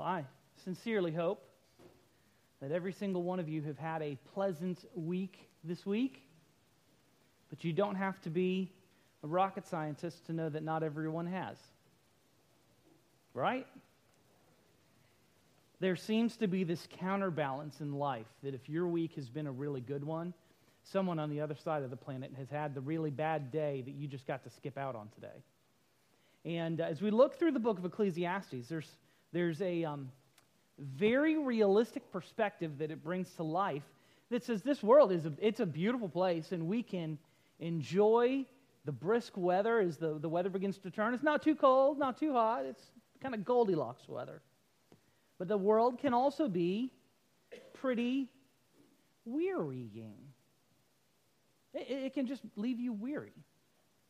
Well, I sincerely hope that every single one of you have had a pleasant week this week, but you don't have to be a rocket scientist to know that not everyone has. Right? There seems to be this counterbalance in life that if your week has been a really good one, someone on the other side of the planet has had the really bad day that you just got to skip out on today. And as we look through the book of Ecclesiastes, there's, there's a um, very realistic perspective that it brings to life that says this world is a, it's a beautiful place and we can enjoy the brisk weather as the, the weather begins to turn. It's not too cold, not too hot. It's kind of Goldilocks weather. But the world can also be pretty wearying. It, it can just leave you weary.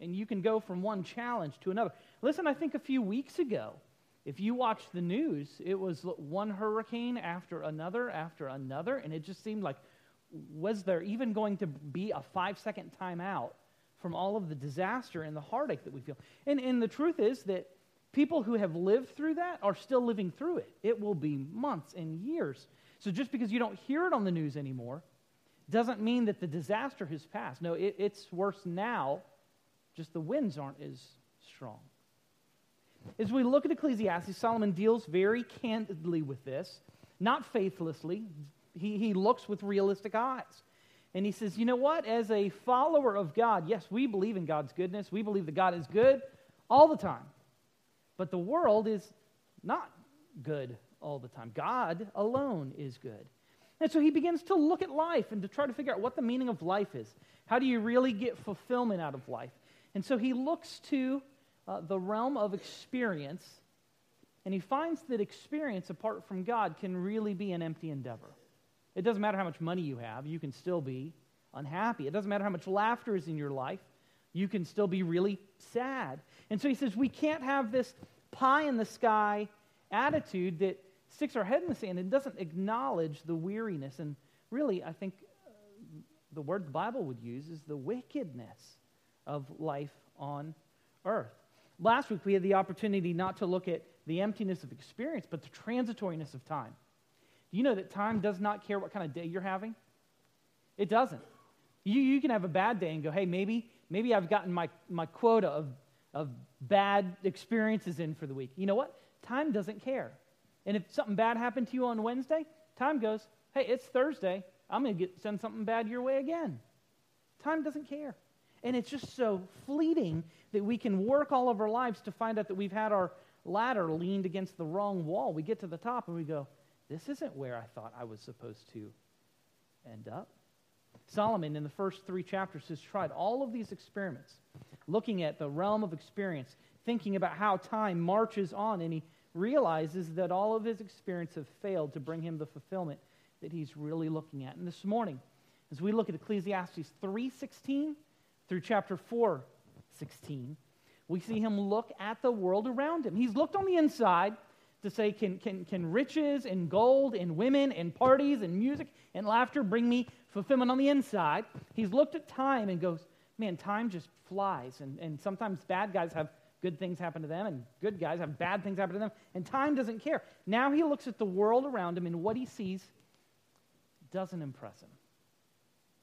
And you can go from one challenge to another. Listen, I think a few weeks ago, if you watch the news, it was one hurricane after another after another, and it just seemed like, was there even going to be a five second timeout from all of the disaster and the heartache that we feel? And, and the truth is that people who have lived through that are still living through it. It will be months and years. So just because you don't hear it on the news anymore doesn't mean that the disaster has passed. No, it, it's worse now, just the winds aren't as strong. As we look at Ecclesiastes, Solomon deals very candidly with this, not faithlessly. He, he looks with realistic eyes. And he says, you know what? As a follower of God, yes, we believe in God's goodness. We believe that God is good all the time. But the world is not good all the time. God alone is good. And so he begins to look at life and to try to figure out what the meaning of life is. How do you really get fulfillment out of life? And so he looks to uh, the realm of experience, and he finds that experience apart from God can really be an empty endeavor. It doesn't matter how much money you have, you can still be unhappy. It doesn't matter how much laughter is in your life, you can still be really sad. And so he says we can't have this pie in the sky attitude that sticks our head in the sand and doesn't acknowledge the weariness. And really, I think uh, the word the Bible would use is the wickedness of life on earth. Last week, we had the opportunity not to look at the emptiness of experience, but the transitoriness of time. Do you know that time does not care what kind of day you're having? It doesn't. You, you can have a bad day and go, hey, maybe, maybe I've gotten my, my quota of, of bad experiences in for the week. You know what? Time doesn't care. And if something bad happened to you on Wednesday, time goes, hey, it's Thursday. I'm going to send something bad your way again. Time doesn't care. And it's just so fleeting that we can work all of our lives to find out that we've had our ladder leaned against the wrong wall. We get to the top and we go, this isn't where I thought I was supposed to end up. Solomon, in the first three chapters, has tried all of these experiments, looking at the realm of experience, thinking about how time marches on, and he realizes that all of his experience have failed to bring him the fulfillment that he's really looking at. And this morning, as we look at Ecclesiastes 3:16 through chapter 4:16, we see him look at the world around him. He's looked on the inside to say, can, can, can riches and gold and women and parties and music and laughter bring me fulfillment on the inside? He's looked at time and goes, man, time just flies. And, and sometimes bad guys have good things happen to them, and good guys have bad things happen to them, and time doesn't care. Now he looks at the world around him, and what he sees doesn't impress him.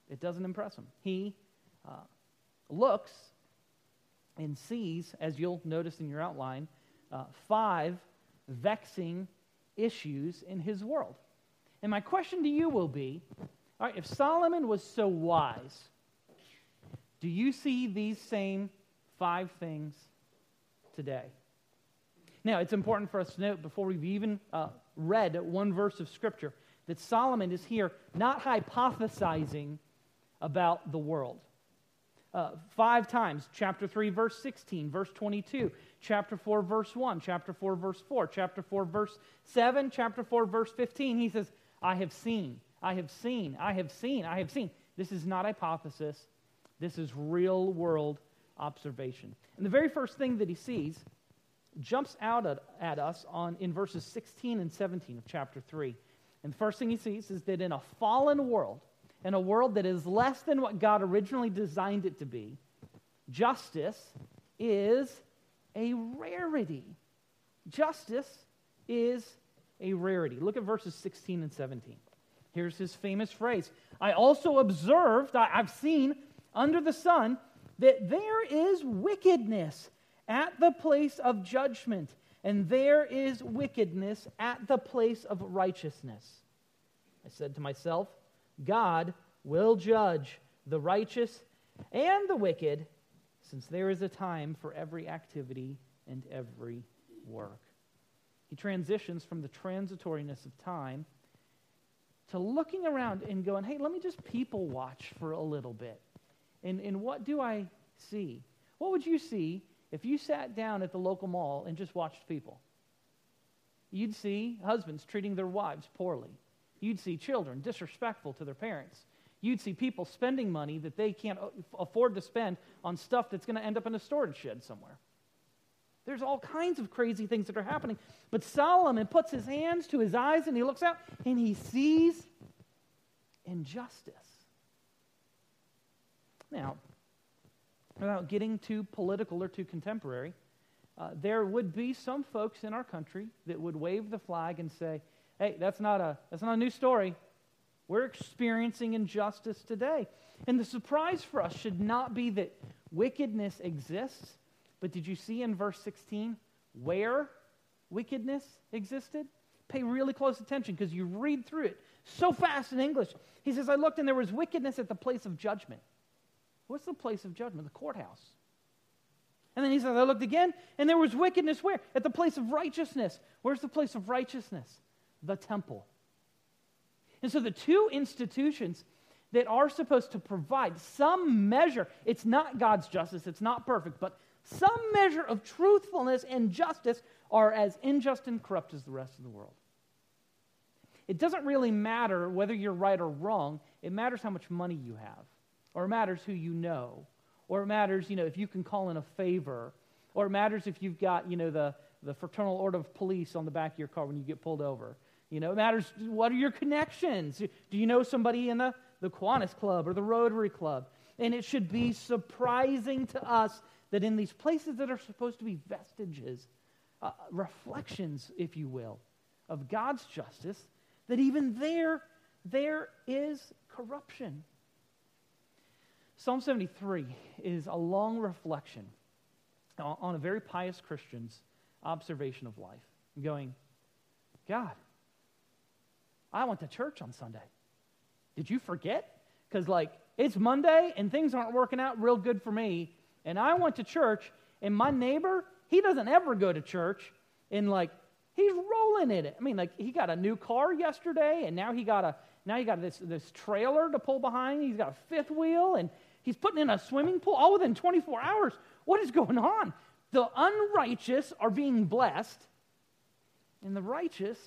It doesn't impress him. He uh, looks and sees, as you'll notice in your outline, uh, five vexing issues in his world. And my question to you will be all right, if Solomon was so wise, do you see these same five things today. Now, it's important for us to note before we've even uh, read one verse of Scripture that Solomon is here not hypothesizing about the world. Uh, five times, chapter 3, verse 16, verse 22, chapter 4, verse 1, chapter 4, verse 4, chapter 4, verse 7, chapter 4, verse 15, he says, I have seen, I have seen, I have seen, I have seen. This is not hypothesis, this is real world observation. And the very first thing that he sees jumps out at, at us on, in verses 16 and 17 of chapter 3. And the first thing he sees is that in a fallen world, in a world that is less than what God originally designed it to be, justice is a rarity. Justice is a rarity. Look at verses 16 and 17. Here's his famous phrase I also observed, I've seen under the sun, that there is wickedness at the place of judgment, and there is wickedness at the place of righteousness. I said to myself, God will judge the righteous and the wicked, since there is a time for every activity and every work. He transitions from the transitoriness of time to looking around and going, hey, let me just people watch for a little bit. And, and what do I see? What would you see if you sat down at the local mall and just watched people? You'd see husbands treating their wives poorly. You'd see children disrespectful to their parents. You'd see people spending money that they can't afford to spend on stuff that's going to end up in a storage shed somewhere. There's all kinds of crazy things that are happening. But Solomon puts his hands to his eyes and he looks out and he sees injustice. Now, without getting too political or too contemporary, uh, there would be some folks in our country that would wave the flag and say, hey, that's not a, that's not a new story. We're experiencing injustice today. And the surprise for us should not be that wickedness exists, but did you see in verse 16 where wickedness existed? Pay really close attention because you read through it so fast in English. He says, I looked and there was wickedness at the place of judgment. What's the place of judgment? The courthouse. And then he says, I looked again, and there was wickedness where? At the place of righteousness. Where's the place of righteousness? The temple. And so the two institutions that are supposed to provide some measure, it's not God's justice, it's not perfect, but some measure of truthfulness and justice are as unjust and corrupt as the rest of the world. It doesn't really matter whether you're right or wrong, it matters how much money you have or it matters who you know, or it matters, you know, if you can call in a favor, or it matters if you've got, you know, the, the fraternal order of police on the back of your car when you get pulled over. You know, it matters what are your connections? Do you know somebody in the, the Kiwanis Club or the Rotary Club? And it should be surprising to us that in these places that are supposed to be vestiges, uh, reflections, if you will, of God's justice, that even there, there is corruption. Psalm 73 is a long reflection on a very pious Christian's observation of life, going, God, I went to church on Sunday. Did you forget? Because, like, it's Monday and things aren't working out real good for me. And I went to church, and my neighbor, he doesn't ever go to church. And, like, he's rolling in it. I mean, like, he got a new car yesterday, and now he got a now he got this, this trailer to pull behind. He's got a fifth wheel, and He's putting in a swimming pool all within 24 hours. What is going on? The unrighteous are being blessed, and the righteous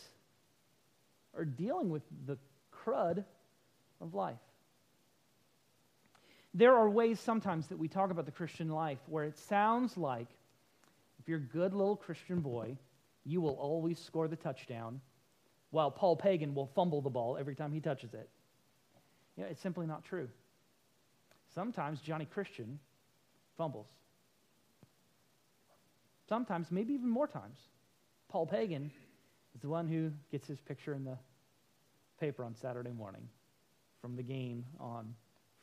are dealing with the crud of life. There are ways sometimes that we talk about the Christian life where it sounds like if you're a good little Christian boy, you will always score the touchdown, while Paul Pagan will fumble the ball every time he touches it. Yeah, it's simply not true. Sometimes Johnny Christian fumbles. Sometimes, maybe even more times, Paul Pagan is the one who gets his picture in the paper on Saturday morning from the game on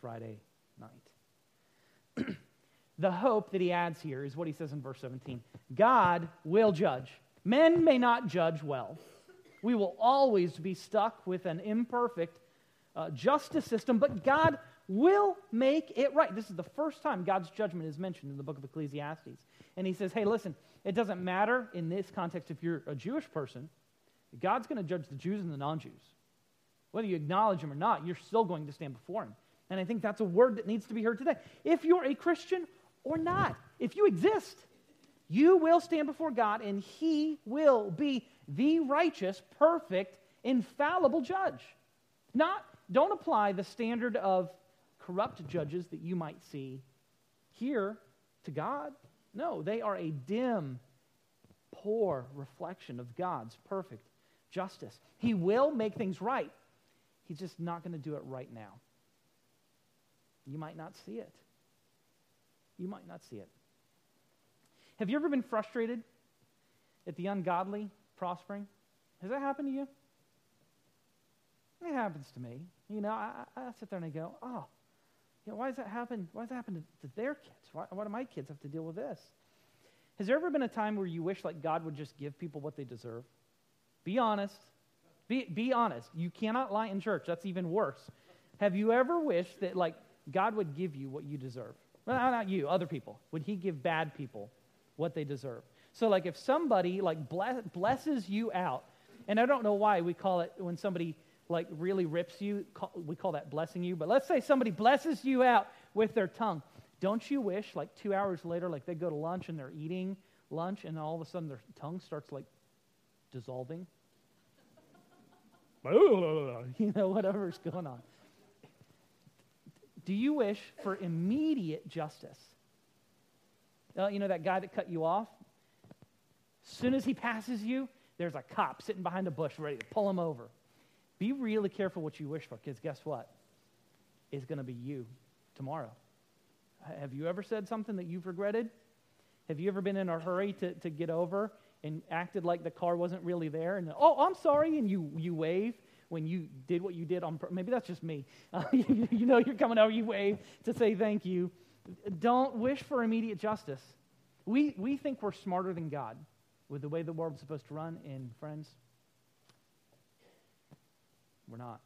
Friday night. the hope that he adds here is what he says in verse 17 God will judge. Men may not judge well. We will always be stuck with an imperfect uh, justice system, but God will make it right. This is the first time God's judgment is mentioned in the book of Ecclesiastes. And he says, hey, listen, it doesn't matter in this context if you're a Jewish person, God's going to judge the Jews and the non Jews. Whether you acknowledge him or not, you're still going to stand before him. And I think that's a word that needs to be heard today. If you're a Christian or not, if you exist, you will stand before God and he will be the righteous, perfect, infallible judge. Not, don't apply the standard of corrupt judges that you might see here to God. No, they are a dim, poor reflection of God's perfect justice. He will make things right. He's just not going to do it right now. You might not see it. You might not see it. Have you ever been frustrated at the ungodly prospering? Has that happened to you? It happens to me. You know, I, I sit there and I go, oh, you know, why does that happen? Why does that happen to, to their kids? Why, why do my kids have to deal with this? Has there ever been a time where you wish like God would just give people what they deserve? Be honest. Be, be honest. You cannot lie in church. That's even worse. Have you ever wished that like God would give you what you deserve? Well, not you, other people. Would he give bad people what they deserve? So like if somebody like bless, blesses you out, and I don't know why we call it when somebody like really rips you, we call that blessing you. But let's say somebody blesses you out with their tongue. Don't you wish, like two hours later, like they go to lunch and they're eating lunch, and all of a sudden their tongue starts like dissolving? you know, whatever's going on. Do you wish for immediate justice? You know that guy that cut you off? As soon as he passes you, there's a cop sitting behind a bush ready to pull him over. Be really careful what you wish for, because guess what? It's going to be you tomorrow. Have you ever said something that you've regretted? Have you ever been in a hurry to, to get over and acted like the car wasn't really there? And, oh, I'm sorry, and you, you wave when you did what you did on maybe that's just me uh, you, you, know you're coming over you wave to say thank you don't wish for immediate justice we, we think we're smarter than god with the way the world's supposed to run and friends we're not.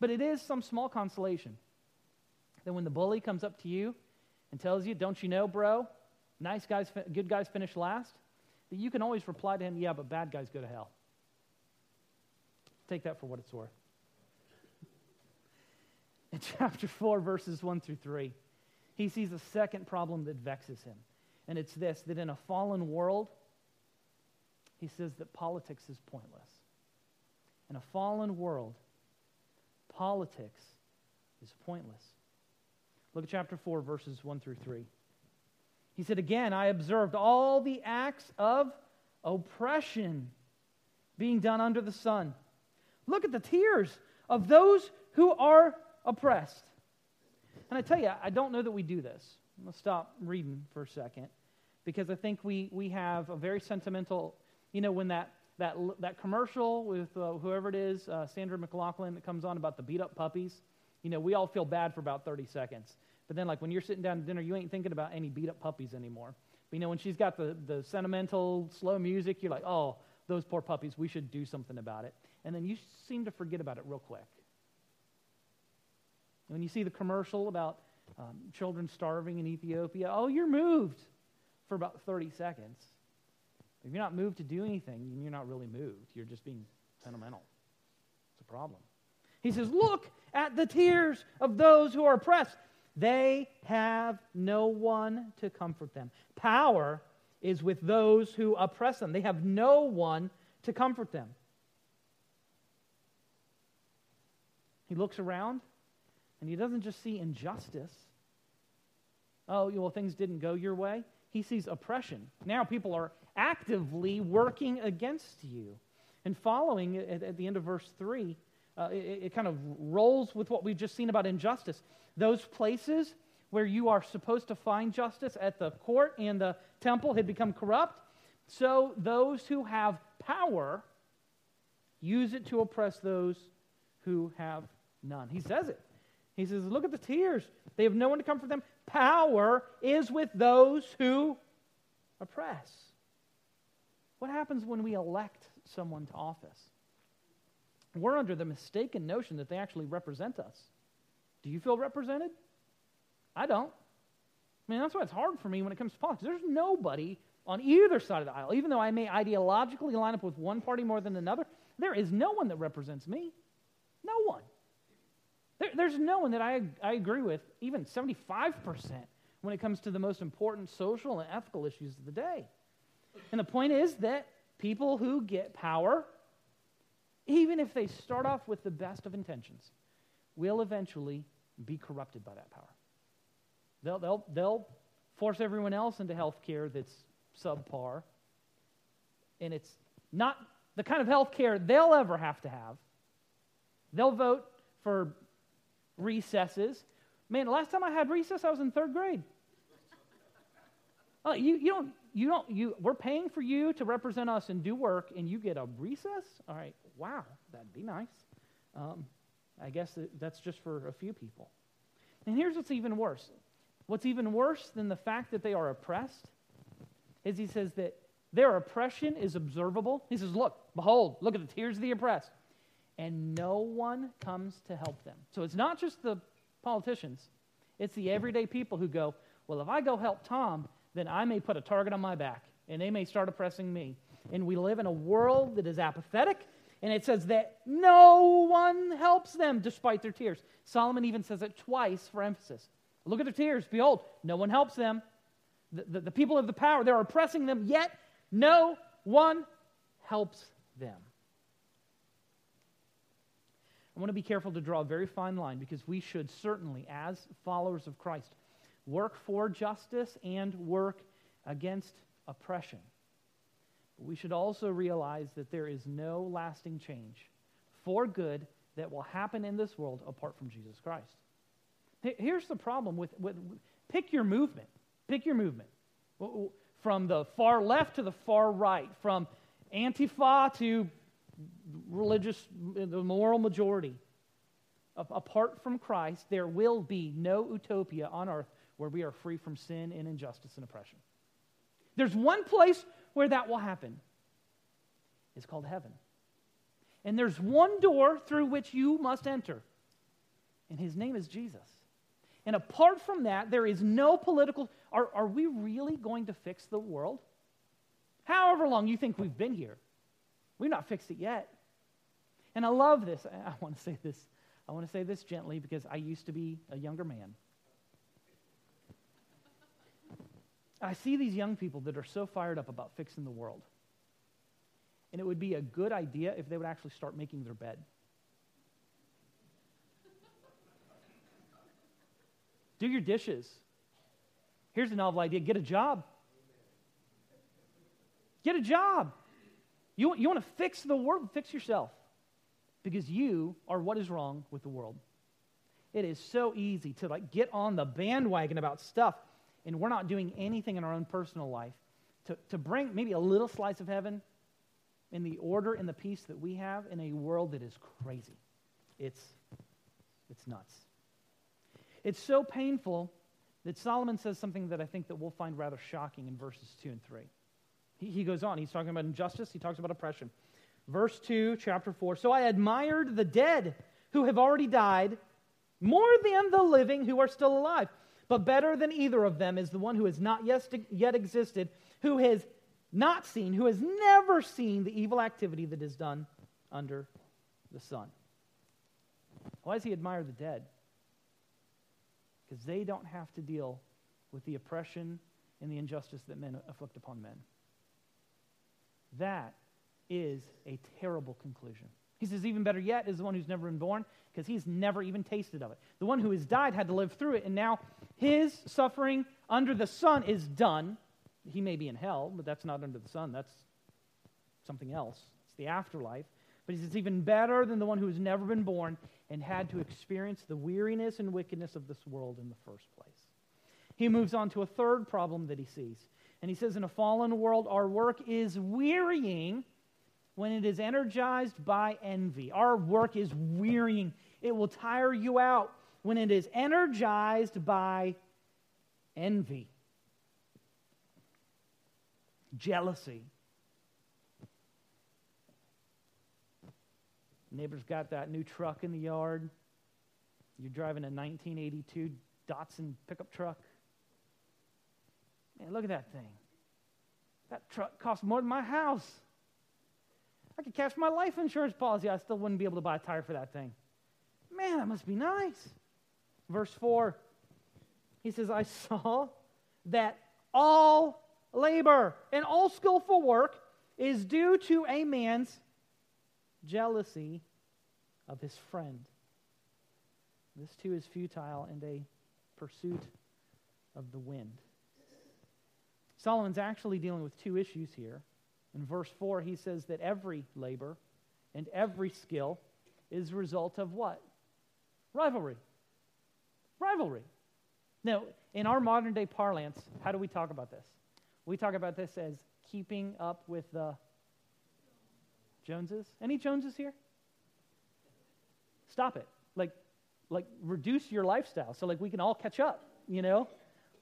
But it is some small consolation that when the bully comes up to you and tells you, Don't you know, bro, nice guys, good guys finish last, that you can always reply to him, Yeah, but bad guys go to hell. Take that for what it's worth. In chapter 4, verses 1 through 3, he sees a second problem that vexes him. And it's this that in a fallen world, he says that politics is pointless. In a fallen world, politics is pointless. Look at chapter 4, verses 1 through 3. He said, Again, I observed all the acts of oppression being done under the sun. Look at the tears of those who are oppressed. And I tell you, I don't know that we do this. Let's stop reading for a second because I think we, we have a very sentimental, you know, when that that, that commercial with uh, whoever it is, uh, Sandra McLachlan, that comes on about the beat up puppies, you know, we all feel bad for about 30 seconds. But then, like, when you're sitting down to dinner, you ain't thinking about any beat up puppies anymore. But, you know, when she's got the, the sentimental, slow music, you're like, oh, those poor puppies, we should do something about it. And then you seem to forget about it real quick. When you see the commercial about um, children starving in Ethiopia, oh, you're moved for about 30 seconds. If you're not moved to do anything, you're not really moved. You're just being sentimental. It's a problem. He says, Look at the tears of those who are oppressed. They have no one to comfort them. Power is with those who oppress them, they have no one to comfort them. He looks around and he doesn't just see injustice. Oh, well, things didn't go your way. He sees oppression. Now people are actively working against you. And following at, the end of verse 3, uh, it, it kind of rolls with what we've just seen about injustice. Those places where you are supposed to find justice at the court and the temple had become corrupt. So those who have power use it to oppress those who have none. He says it. He says, Look at the tears. They have no one to comfort them. Power is with those who oppress. What happens when we elect someone to office? We're under the mistaken notion that they actually represent us. Do you feel represented? I don't. I mean, that's why it's hard for me when it comes to politics. There's nobody on either side of the aisle, even though I may ideologically line up with one party more than another, there is no one that represents me. No one. There, there's no one that I, I agree with, even 75%, when it comes to the most important social and ethical issues of the day. And the point is that people who get power, even if they start off with the best of intentions, will eventually be corrupted by that power. They'll, they'll, they'll force everyone else into health care that's subpar, and it's not the kind of health care they'll ever have to have. They'll vote for recesses. Man, last time I had recess, I was in third grade. Oh, you, you don't you don't, you, we're paying for you to represent us and do work, and you get a recess? All right, wow, that'd be nice. Um, I guess that's just for a few people. And here's what's even worse. What's even worse than the fact that they are oppressed is he says that their oppression is observable. He says, Look, behold, look at the tears of the oppressed. And no one comes to help them. So it's not just the politicians, it's the everyday people who go, Well, if I go help Tom, then I may put a target on my back and they may start oppressing me. And we live in a world that is apathetic. And it says that no one helps them despite their tears. Solomon even says it twice for emphasis. Look at their tears. Behold, no one helps them. The, the, the people of the power, they're oppressing them, yet no one helps them. I want to be careful to draw a very fine line because we should certainly, as followers of Christ, work for justice and work against oppression. But we should also realize that there is no lasting change for good that will happen in this world apart from Jesus Christ. Here's the problem with, with pick your movement. Pick your movement. From the far left to the far right, from Antifa to religious, the moral majority. Apart from Christ, there will be no utopia on earth where we are free from sin and injustice and oppression. There's one place where that will happen. It's called heaven. And there's one door through which you must enter, and his name is Jesus. And apart from that, there is no political. Are, are we really going to fix the world? However long you think we've been here, we've not fixed it yet. And I love this. I want to say this. I want to say this gently because I used to be a younger man. I see these young people that are so fired up about fixing the world. And it would be a good idea if they would actually start making their bed. Do your dishes. Here's a novel idea get a job. Get a job. You, you want to fix the world? Fix yourself. Because you are what is wrong with the world. It is so easy to like get on the bandwagon about stuff and we're not doing anything in our own personal life to, to bring maybe a little slice of heaven in the order and the peace that we have in a world that is crazy. It's, it's nuts. It's so painful that Solomon says something that I think that we'll find rather shocking in verses 2 and 3. He, he goes on. He's talking about injustice. He talks about oppression. Verse 2, chapter 4. So I admired the dead who have already died more than the living who are still alive. But better than either of them is the one who has not yet existed, who has not seen, who has never seen the evil activity that is done under the sun. Why does he admire the dead? Because they don't have to deal with the oppression and the injustice that men afflict upon men. That is a terrible conclusion. He says, even better yet is the one who's never been born because he's never even tasted of it. The one who has died had to live through it, and now his suffering under the sun is done. He may be in hell, but that's not under the sun. That's something else. It's the afterlife. But he says, even better than the one who has never been born and had to experience the weariness and wickedness of this world in the first place. He moves on to a third problem that he sees. And he says, In a fallen world, our work is wearying when it is energized by envy. Our work is wearying, it will tire you out when it is energized by envy, jealousy. Neighbor's got that new truck in the yard. You're driving a 1982 Datsun pickup truck. Man, look at that thing. That truck costs more than my house. I could cash my life insurance policy. I still wouldn't be able to buy a tire for that thing. Man, that must be nice. Verse 4, he says, I saw that all labor and all skillful work is due to a man's jealousy of his friend. This too is futile and a pursuit of the wind. Solomon's actually dealing with two issues here. In verse 4, he says that every labor and every skill is a result of what? Rivalry. Rivalry. Now, in our modern day parlance, how do we talk about this? We talk about this as keeping up with the Joneses. Any Joneses here? Stop it. Like, like reduce your lifestyle so like we can all catch up, you know?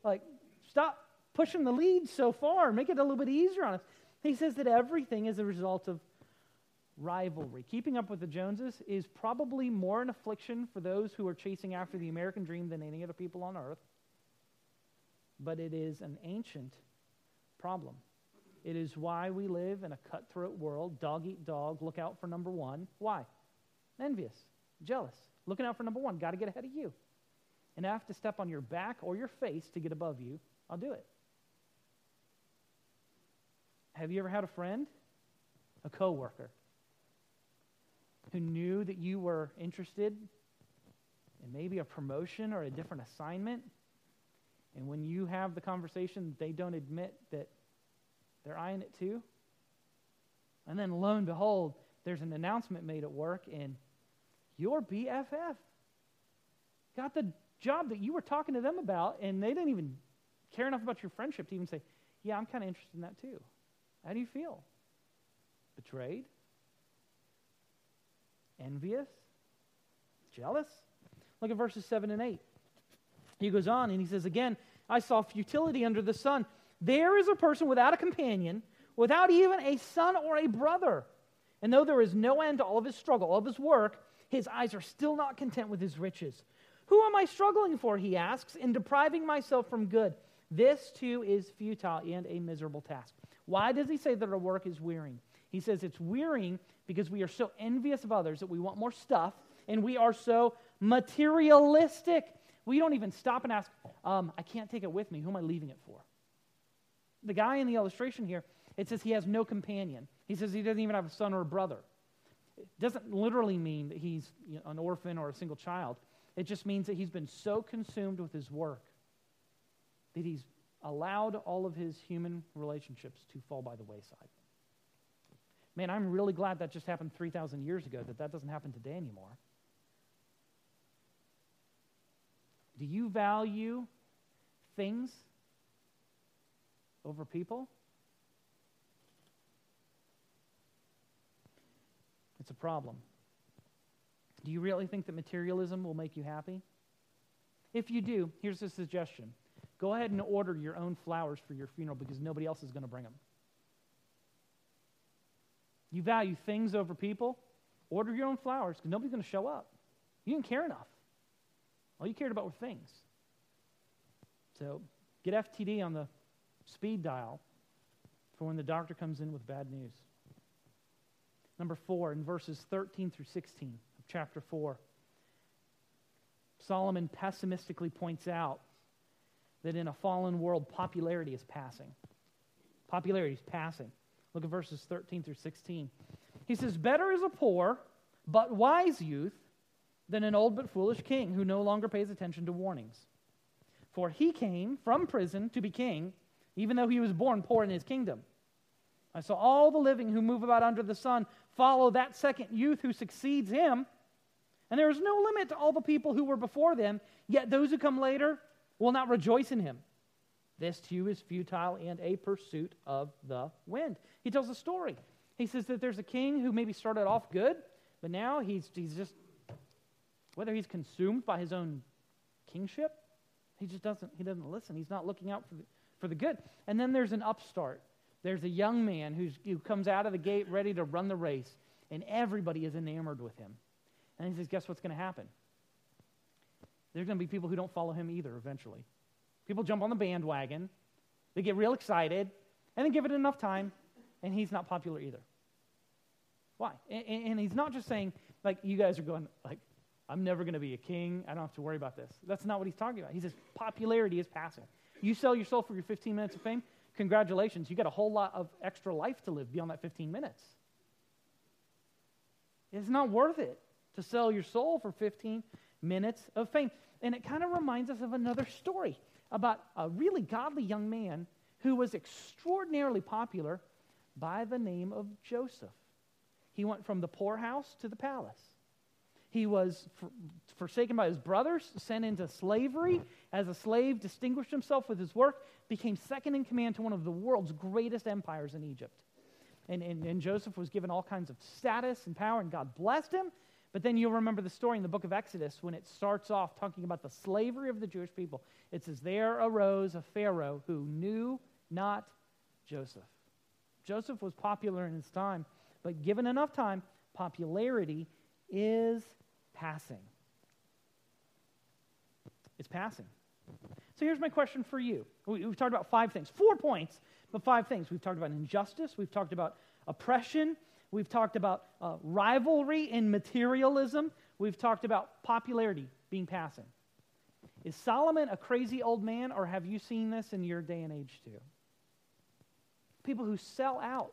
Like, stop pushing the lead so far. Make it a little bit easier on us. He says that everything is a result of rivalry. Keeping up with the Joneses is probably more an affliction for those who are chasing after the American dream than any other people on earth. But it is an ancient problem. It is why we live in a cutthroat world, dog eat dog, look out for number one. Why? Envious, jealous, looking out for number one, got to get ahead of you. And I have to step on your back or your face to get above you, I'll do it. Have you ever had a friend, a coworker, who knew that you were interested in maybe a promotion or a different assignment? And when you have the conversation, they don't admit that they're eyeing it too? And then lo and behold, there's an announcement made at work, and your BFF got the job that you were talking to them about, and they didn't even care enough about your friendship to even say, Yeah, I'm kind of interested in that too. How do you feel? Betrayed? Envious? Jealous? Look at verses 7 and 8. He goes on and he says, Again, I saw futility under the sun. There is a person without a companion, without even a son or a brother. And though there is no end to all of his struggle, all of his work, his eyes are still not content with his riches. Who am I struggling for, he asks, in depriving myself from good? This too is futile and a miserable task. Why does he say that our work is wearying? He says it's wearying because we are so envious of others that we want more stuff and we are so materialistic. We don't even stop and ask, um, I can't take it with me. Who am I leaving it for? The guy in the illustration here, it says he has no companion. He says he doesn't even have a son or a brother. It doesn't literally mean that he's you know, an orphan or a single child. It just means that he's been so consumed with his work that he's allowed all of his human relationships to fall by the wayside. Man, I'm really glad that just happened 3,000 years ago, that that doesn't happen today anymore. Do you value things over people? It's a problem. Do you really think that materialism will make you happy? If you do, here's a suggestion Go ahead and order your own flowers for your funeral because nobody else is going to bring them. You value things over people, order your own flowers because nobody's going to show up. You didn't care enough. All you cared about were things. So get FTD on the speed dial for when the doctor comes in with bad news. Number four, in verses 13 through 16 of chapter 4, Solomon pessimistically points out that in a fallen world, popularity is passing. Popularity is passing. Look at verses 13 through 16. He says, Better is a poor but wise youth than an old but foolish king who no longer pays attention to warnings. For he came from prison to be king, even though he was born poor in his kingdom. I saw all the living who move about under the sun follow that second youth who succeeds him. And there is no limit to all the people who were before them, yet those who come later will not rejoice in him. This too is futile and a pursuit of the wind. He tells a story. He says that there's a king who maybe started off good, but now he's, he's just, whether he's consumed by his own kingship, he just doesn't, he doesn't listen. He's not looking out for the, for the good. And then there's an upstart. There's a young man who's, who comes out of the gate ready to run the race, and everybody is enamored with him. And he says, Guess what's going to happen? There's going to be people who don't follow him either eventually. People jump on the bandwagon, they get real excited, and then give it enough time, and he's not popular either. Why? And, and he's not just saying, like, you guys are going, like, I'm never going to be a king. I don't have to worry about this. That's not what he's talking about. He says popularity is passing. You sell your soul for your 15 minutes of fame, congratulations. You got a whole lot of extra life to live beyond that 15 minutes. It's not worth it to sell your soul for 15 minutes of fame. And it kind of reminds us of another story about a really godly young man who was extraordinarily popular by the name of Joseph. He went from the poorhouse to the palace. He was for, forsaken by his brothers, sent into slavery. As a slave, distinguished himself with his work, became second in command to one of the world's greatest empires in Egypt. And, and, and Joseph was given all kinds of status and power, and God blessed him. But then you'll remember the story in the book of Exodus when it starts off talking about the slavery of the Jewish people. It says, There arose a Pharaoh who knew not Joseph. Joseph was popular in his time, but given enough time, popularity is passing. It's passing. So here's my question for you. We've talked about five things, four points, but five things. We've talked about injustice, we've talked about oppression, we've talked about uh, rivalry and materialism, we've talked about popularity being passing. Is Solomon a crazy old man, or have you seen this in your day and age too? People who sell out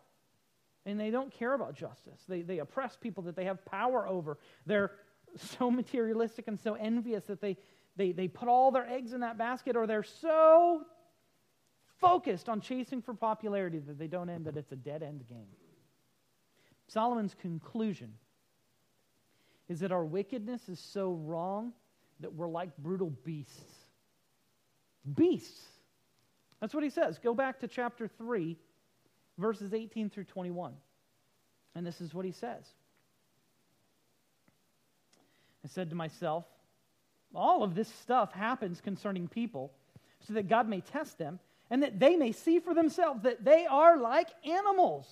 and they don't care about justice. They, they oppress people that they have power over. They're so materialistic and so envious that they, they, they put all their eggs in that basket, or they're so focused on chasing for popularity that they don't end that it's a dead end game. Solomon's conclusion is that our wickedness is so wrong that we're like brutal beasts. Beasts. That's what he says. Go back to chapter 3, verses 18 through 21. And this is what he says I said to myself, all of this stuff happens concerning people so that God may test them and that they may see for themselves that they are like animals.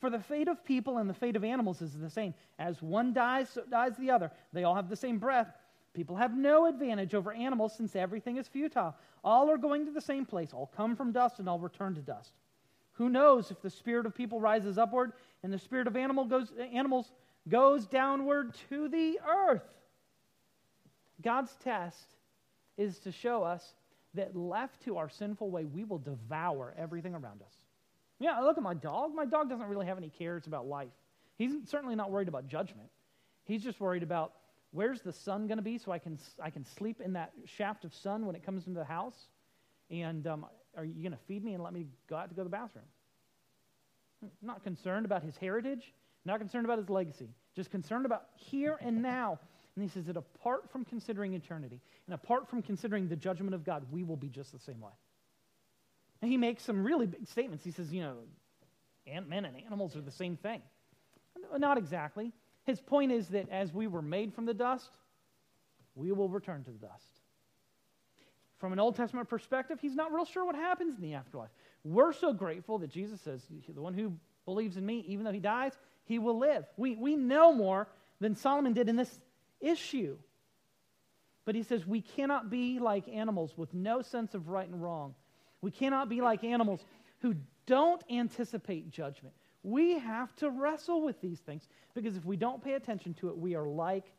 For the fate of people and the fate of animals is the same. As one dies, so dies the other. They all have the same breath. People have no advantage over animals since everything is futile. All are going to the same place. All come from dust and all return to dust. Who knows if the spirit of people rises upward and the spirit of animal goes, animals goes downward to the earth? God's test is to show us that left to our sinful way, we will devour everything around us. Yeah, I look at my dog. My dog doesn't really have any cares about life. He's certainly not worried about judgment. He's just worried about where's the sun going to be so I can, I can sleep in that shaft of sun when it comes into the house? And um, are you going to feed me and let me go out to go to the bathroom? Not concerned about his heritage, not concerned about his legacy, just concerned about here and now. And he says that apart from considering eternity and apart from considering the judgment of God, we will be just the same way. And he makes some really big statements. He says, you know, men and animals are the same thing. Not exactly. His point is that as we were made from the dust, we will return to the dust. From an Old Testament perspective, he's not real sure what happens in the afterlife. We're so grateful that Jesus says, the one who believes in me, even though he dies, he will live. We, we know more than Solomon did in this issue. But he says we cannot be like animals with no sense of right and wrong. We cannot be like animals who don't anticipate judgment. We have to wrestle with these things because if we don't pay attention to it, we are like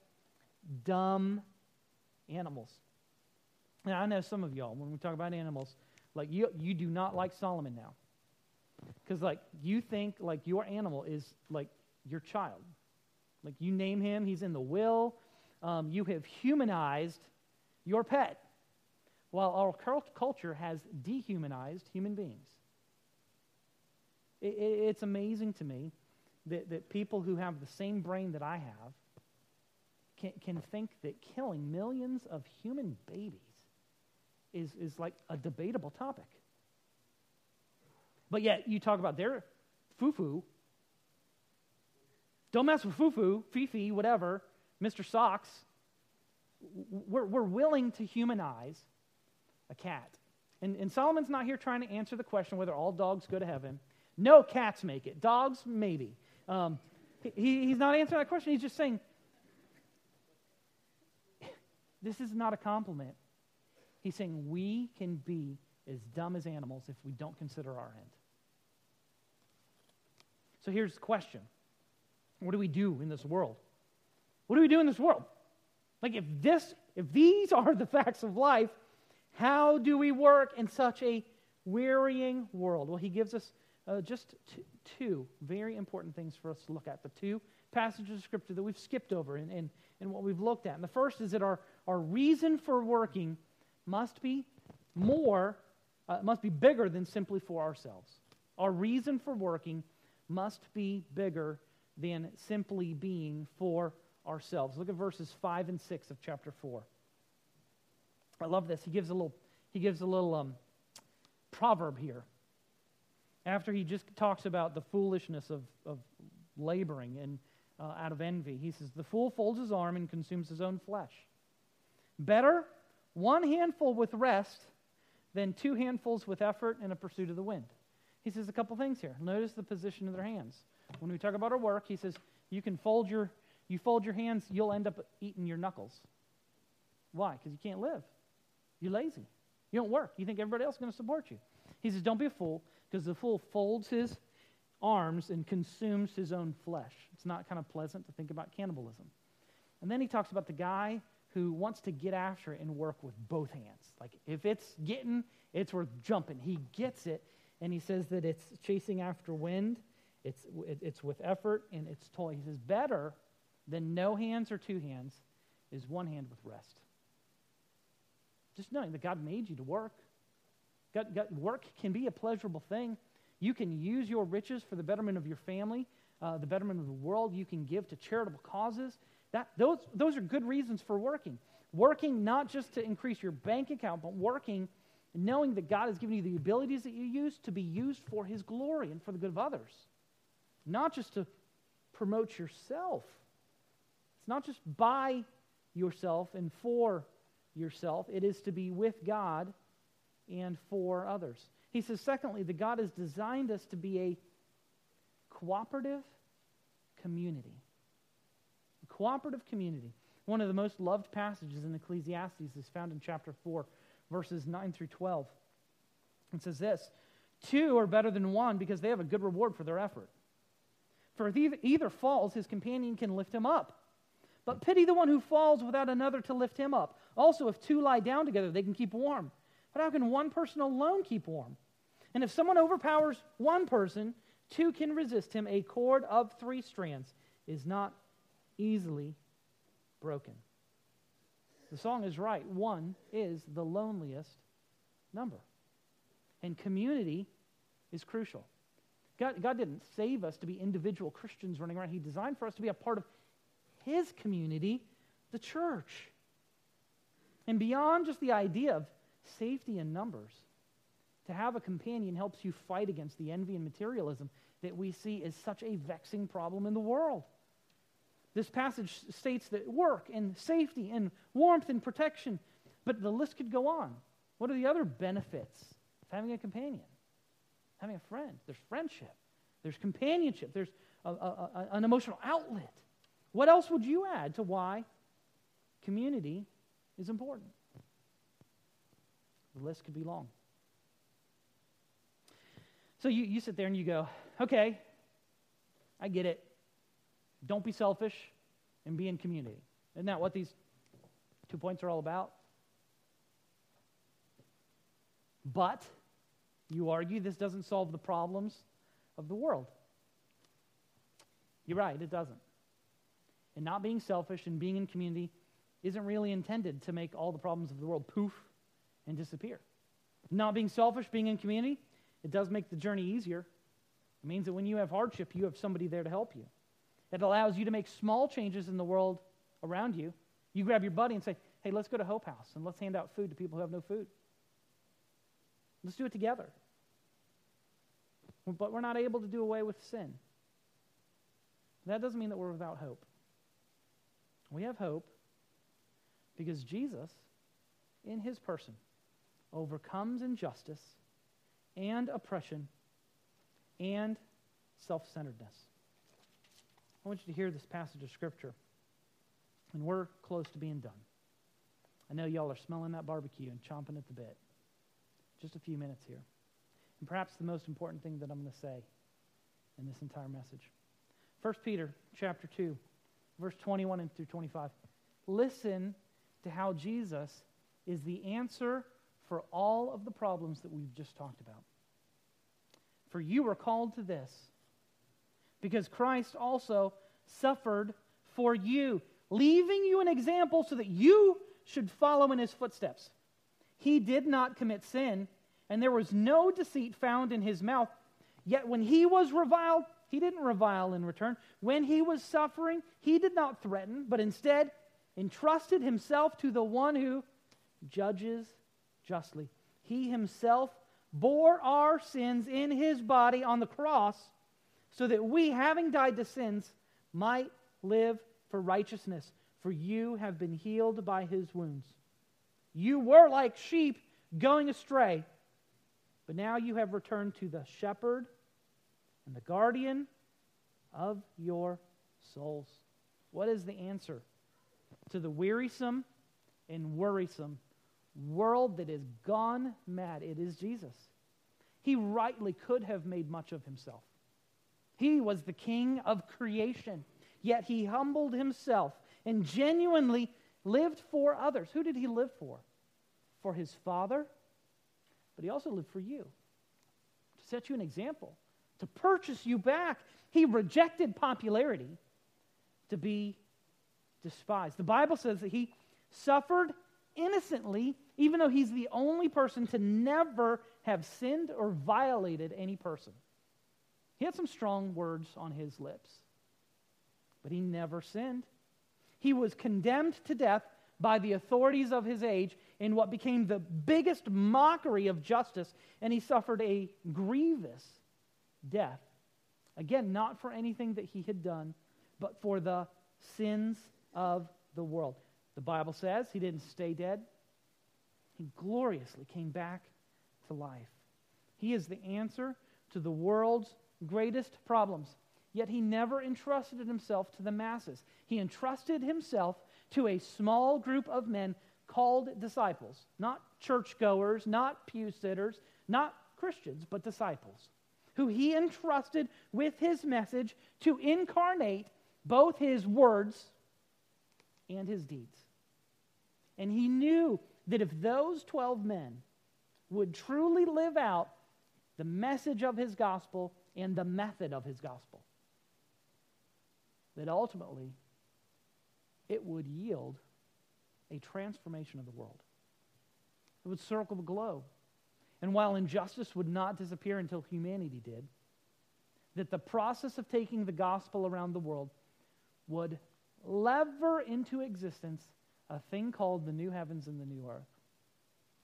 dumb animals. Now, I know some of y'all, when we talk about animals, like you, you do not like Solomon now. Because, like, you think, like, your animal is like your child. Like, you name him, he's in the will, um, you have humanized your pet, while our culture has dehumanized human beings. It, it, it's amazing to me that, that people who have the same brain that I have can, can think that killing millions of human babies is, is like a debatable topic. But yet, you talk about their foo-foo. Don't mess with foo-foo, Fifi, whatever. Mr. Socks, we're, we're willing to humanize a cat. And, and Solomon's not here trying to answer the question whether all dogs go to heaven. No, cats make it. Dogs, maybe. Um, he, he's not answering that question. He's just saying, this is not a compliment. He's saying we can be as dumb as animals if we don't consider our end. So here's the question What do we do in this world? What do we do in this world? Like, if this, if these are the facts of life, how do we work in such a wearying world? Well, he gives us uh, just t- two very important things for us to look at. The two passages of Scripture that we've skipped over and, and, and what we've looked at. And the first is that our, our reason for working must be more, uh, must be bigger than simply for ourselves. Our reason for working must be bigger than simply being for ourselves. Look at verses 5 and 6 of chapter 4. I love this. He gives a little, he gives a little um, proverb here. After he just talks about the foolishness of, of laboring and uh, out of envy, he says, The fool folds his arm and consumes his own flesh. Better one handful with rest than two handfuls with effort in a pursuit of the wind. He says a couple things here. Notice the position of their hands. When we talk about our work, he says, You can fold your you fold your hands, you'll end up eating your knuckles. Why? Because you can't live. You're lazy. You don't work. You think everybody else is going to support you. He says, Don't be a fool, because the fool folds his arms and consumes his own flesh. It's not kind of pleasant to think about cannibalism. And then he talks about the guy who wants to get after it and work with both hands. Like if it's getting, it's worth jumping. He gets it, and he says that it's chasing after wind, it's, it's with effort, and it's toil. He says, Better than no hands or two hands is one hand with rest. Just knowing that God made you to work. God, God, work can be a pleasurable thing. You can use your riches for the betterment of your family, uh, the betterment of the world. You can give to charitable causes. That, those, those are good reasons for working. Working not just to increase your bank account, but working knowing that God has given you the abilities that you use to be used for His glory and for the good of others. Not just to promote yourself. It's not just by yourself and for yourself, it is to be with God and for others. He says, secondly, that God has designed us to be a cooperative community. A cooperative community. One of the most loved passages in Ecclesiastes is found in chapter 4, verses 9 through 12. It says this Two are better than one because they have a good reward for their effort. For if either falls, his companion can lift him up. But pity the one who falls without another to lift him up. Also, if two lie down together, they can keep warm. But how can one person alone keep warm? And if someone overpowers one person, two can resist him. A cord of three strands is not easily broken. The song is right. One is the loneliest number. And community is crucial. God, God didn't save us to be individual Christians running around. He designed for us to be a part of his community, the church. And beyond just the idea of safety in numbers, to have a companion helps you fight against the envy and materialism that we see is such a vexing problem in the world. This passage states that work and safety and warmth and protection, but the list could go on. What are the other benefits of having a companion? Having a friend. There's friendship, there's companionship, there's a, a, a, an emotional outlet. What else would you add to why community is important? The list could be long. So you, you sit there and you go, okay, I get it. Don't be selfish and be in community. Isn't that what these two points are all about? But you argue this doesn't solve the problems of the world. You're right, it doesn't. And not being selfish and being in community isn't really intended to make all the problems of the world poof and disappear. Not being selfish, being in community, it does make the journey easier. It means that when you have hardship, you have somebody there to help you. It allows you to make small changes in the world around you. You grab your buddy and say, hey, let's go to Hope House and let's hand out food to people who have no food. Let's do it together. But we're not able to do away with sin. That doesn't mean that we're without hope. We have hope because Jesus, in his person, overcomes injustice and oppression and self centeredness. I want you to hear this passage of Scripture. And we're close to being done. I know y'all are smelling that barbecue and chomping at the bit. Just a few minutes here. And perhaps the most important thing that I'm going to say in this entire message. 1 Peter chapter 2 verse 21 and through 25. Listen to how Jesus is the answer for all of the problems that we've just talked about. For you were called to this, because Christ also suffered for you, leaving you an example so that you should follow in his footsteps. He did not commit sin, and there was no deceit found in his mouth. Yet when he was reviled, he didn't revile in return. When he was suffering, he did not threaten, but instead entrusted himself to the one who judges justly. He himself bore our sins in his body on the cross so that we, having died to sins, might live for righteousness. For you have been healed by his wounds. You were like sheep going astray, but now you have returned to the shepherd and the guardian of your souls. What is the answer to the wearisome and worrisome world that is gone mad? It is Jesus. He rightly could have made much of himself. He was the king of creation, yet he humbled himself and genuinely lived for others. Who did he live for? For his father, but he also lived for you to set you an example, to purchase you back. He rejected popularity to be despised. The Bible says that he suffered innocently, even though he's the only person to never have sinned or violated any person. He had some strong words on his lips, but he never sinned. He was condemned to death by the authorities of his age in what became the biggest mockery of justice, and he suffered a grievous death. Again, not for anything that he had done, but for the sins of the world. The Bible says he didn't stay dead, he gloriously came back to life. He is the answer to the world's greatest problems. Yet he never entrusted himself to the masses. He entrusted himself to a small group of men called disciples, not churchgoers, not pew sitters, not Christians, but disciples, who he entrusted with his message to incarnate both his words and his deeds. And he knew that if those 12 men would truly live out the message of his gospel and the method of his gospel, that ultimately it would yield a transformation of the world. It would circle the globe. And while injustice would not disappear until humanity did, that the process of taking the gospel around the world would lever into existence a thing called the new heavens and the new earth,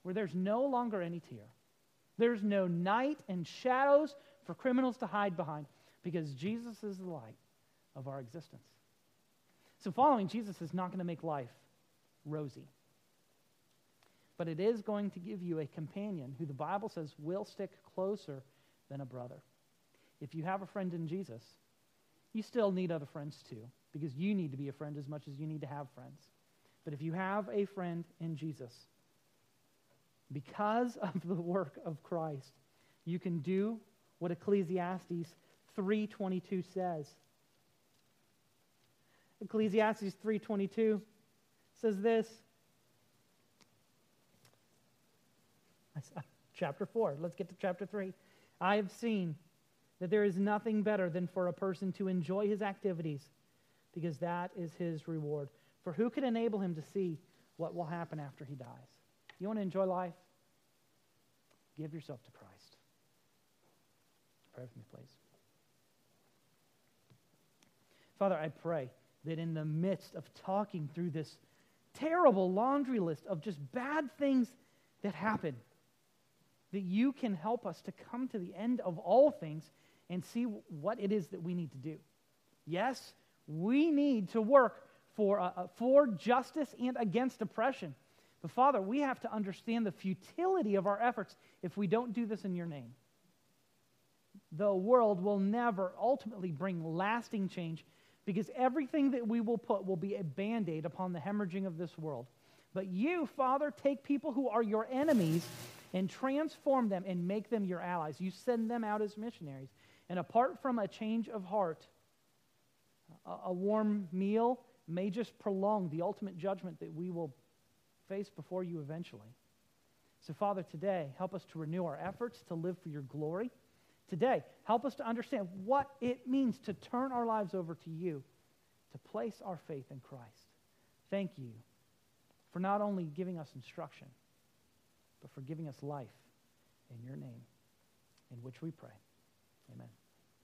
where there's no longer any tear. There's no night and shadows for criminals to hide behind because Jesus is the light of our existence. So, following Jesus is not going to make life rosy, but it is going to give you a companion who the Bible says will stick closer than a brother. If you have a friend in Jesus, you still need other friends too, because you need to be a friend as much as you need to have friends. But if you have a friend in Jesus, because of the work of Christ, you can do what Ecclesiastes 3:22 says. Ecclesiastes 3:22 says this. Chapter 4. Let's get to chapter 3. I have seen that there is nothing better than for a person to enjoy his activities because that is his reward. For who can enable him to see what will happen after he dies? You want to enjoy life? Give yourself to Christ. Pray with me, please. Father, I pray that in the midst of talking through this terrible laundry list of just bad things that happen, that you can help us to come to the end of all things and see what it is that we need to do. Yes, we need to work for, uh, uh, for justice and against oppression. But Father, we have to understand the futility of our efforts if we don't do this in your name. The world will never ultimately bring lasting change because everything that we will put will be a band aid upon the hemorrhaging of this world. But you, Father, take people who are your enemies and transform them and make them your allies. You send them out as missionaries. And apart from a change of heart, a, warm meal may just prolong the ultimate judgment that we will face before you eventually. So, Father, today, help us to renew our efforts to live for your glory. Today, help us to understand what it means to turn our lives over to you, to place our faith in Christ. Thank you for not only giving us instruction, but for giving us life in your name, in which we pray. Amen.